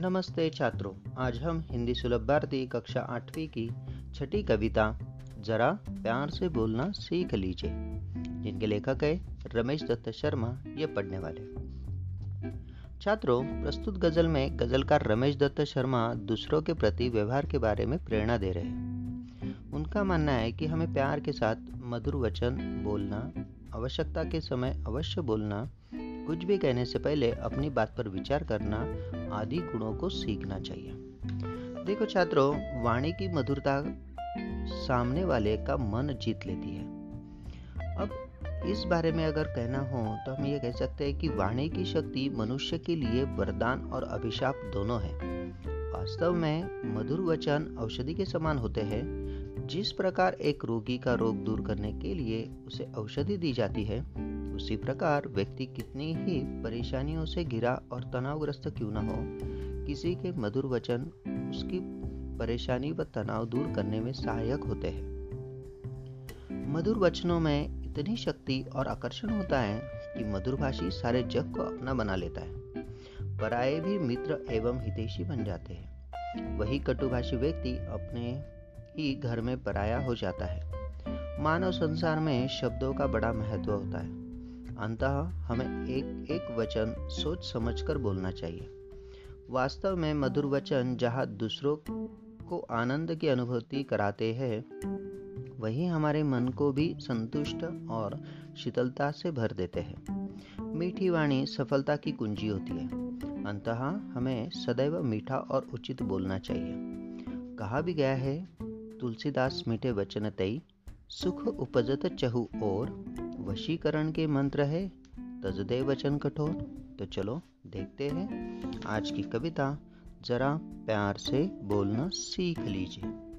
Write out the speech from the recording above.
नमस्ते छात्रों, आज हम हिंदी सुलभ भारती कक्षा आठवीं की छठी कविता, जरा प्यार से बोलना सीख लीजिए, जिनके लेखक है रमेश दत्त शर्मा, ये पढ़ने वाले छात्रों, प्रस्तुत गज़ल में गजलकार रमेश दत्त शर्मा दूसरों के प्रति व्यवहार के बारे में प्रेरणा दे रहे हैं। उनका मानना है कि हमें प्यार के साथ मधुर वचन बोलना, आवश्यकता के समय अवश्य बोलना कुछ भी कहने से पहले अपनी बात पर विचार करना आदि गुणों को सीखना चाहिए। देखो छात्रों, वाणी की मधुरता सामने वाले का मन जीत लेती है। अब इस बारे में अगर कहना हो तो हम ये कह सकते हैं कि वाणी की शक्ति मनुष्य के लिए वरदान और अभिशाप दोनों है। वास्तव में मधुर वचन औषधि के समान होते हैं। जिस प्रकार एक रोगी का रोग दूर करने के लिए उसे औषधि दी जाती है उसी प्रकार व्यक्ति कितनी ही परेशानियों से घिरा और तनावग्रस्त क्यों न हो, किसी के मधुर वचन, उसकी परेशानी व तनाव दूर करने में सहायक होते हैं। मधुर वचनों में इतनी शक्ति और आकर्षण होता है कि मधुरभाषी सारे जग को अपना बना लेता है। पराये भी मित्र एवं हितेशी बन जाते हैं। वही कटुभाषी व्यक्ति अपने ही घर में पराया हो जाता है। मानव संसार में शब्दों का बड़ा महत्व होता है। अंतः हमें एक एक वचन सोच समझकर बोलना चाहिए। वास्तव में मधुर वचन जहाँ दूसरों को आनंद की अनुभूति कराते हैं, वही हमारे मन को भी संतुष्ट और शीतलता से भर देते हैं। मीठी वाणी सफलता की कुंजी होती है। अंतः हमें सदैव मीठा और उचित बोलना चाहिए। कहा भी गया है, तुलसीदास मीठे वचन तई सुख उपजत चहु और वशीकरण के मंत्र है, तजदे वचन कठोर। तो चलो देखते हैं आज की कविता, जरा प्यार से बोलना सीख लीजिए।